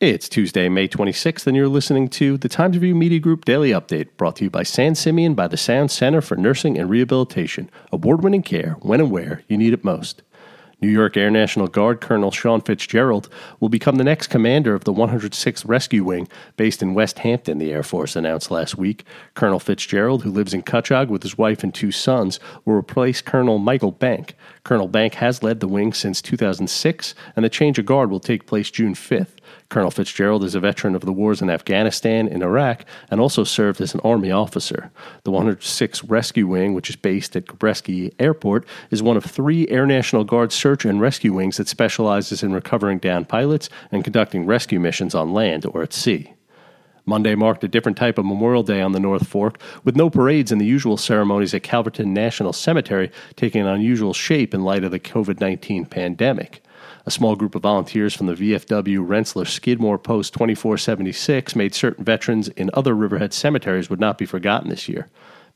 It's Tuesday, May 26th, and you're listening to the Times Review Media Group Daily Update, brought to you by San Simeon by the Sound Center for Nursing and Rehabilitation. Award winning care when and where you need it most. New York Air National Guard Colonel Sean Fitzgerald will become the next commander of the 106th Rescue Wing, based in Westhampton, the Air Force announced last week. Colonel Fitzgerald, who lives in Cutchogue with his wife and two sons, will replace Colonel Michael Bank. Colonel Bank has led the wing since 2006, and the change of guard will take place June 5th. Colonel Fitzgerald is a veteran of the wars in Afghanistan and Iraq and also served as an Army officer. The 106th Rescue Wing, which is based at Gabreski Airport, is one of three Air National Guard search and rescue wings that specializes in recovering downed pilots and conducting rescue missions on land or at sea. Monday marked a different type of Memorial Day on the North Fork, with no parades and the usual ceremonies at Calverton National Cemetery taking an unusual shape in light of the COVID 19 pandemic. A small group of volunteers from the VFW Rensselaer Skidmore Post 2476 made certain veterans in other Riverhead cemeteries would not be forgotten this year.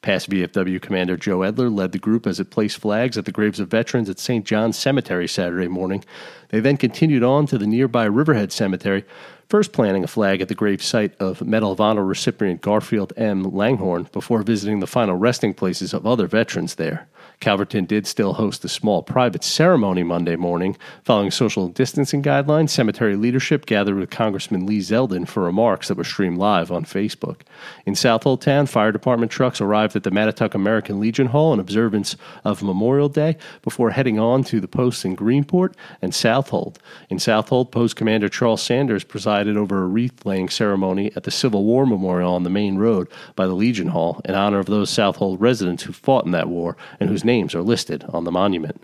Past VFW Commander Joe Edler led the group as it placed flags at the graves of veterans at St. John's Cemetery Saturday morning. They then continued on to the nearby Riverhead Cemetery, first planting a flag at the grave site of Medal of Honor recipient Garfield M. Langhorne before visiting the final resting places of other veterans there. Calverton did still host a small private ceremony Monday morning. Following social distancing guidelines, cemetery leadership gathered with Congressman Lee Zeldin for remarks that were streamed live on Facebook. In Southold Town, fire department trucks arrived at the Mattituck American Legion Hall in observance of Memorial Day before heading on to the posts in Greenport and Southold. In Southold, Post Commander Charles Sanders presided over a wreath laying ceremony at the Civil War Memorial on the main road by the Legion Hall in honor of those Southold residents who fought in that war and whose names are listed on the monument.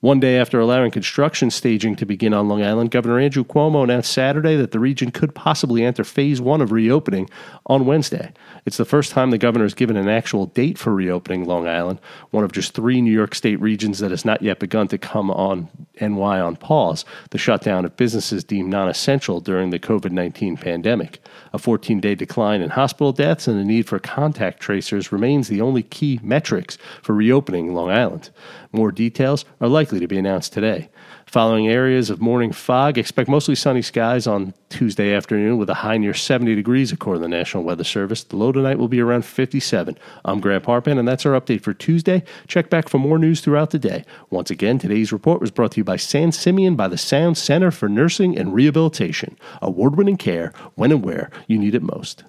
One day after allowing construction staging to begin on Long Island, Governor Andrew Cuomo announced Saturday that the region could possibly enter phase one of reopening on Wednesday. It's the first time the governor has given an actual date for reopening Long Island, one of just three New York State regions that has not yet begun to come on NY on pause, the shutdown of businesses deemed non essential during the COVID 19 pandemic. A 14 day decline in hospital deaths and the need for contact tracers remains the only key metrics for reopening Long Island. More details are likely to be announced today. Following areas of morning fog, expect mostly sunny skies on Tuesday afternoon with a high near 70 degrees, according to the National Weather Service. The low tonight will be around 57. I'm Grant Parpan, and that's our update for Tuesday. Check back for more news throughout the day. Once again, today's report was brought to you by San Simeon by the Sound Center for Nursing and Rehabilitation. Award winning care when and where you need it most.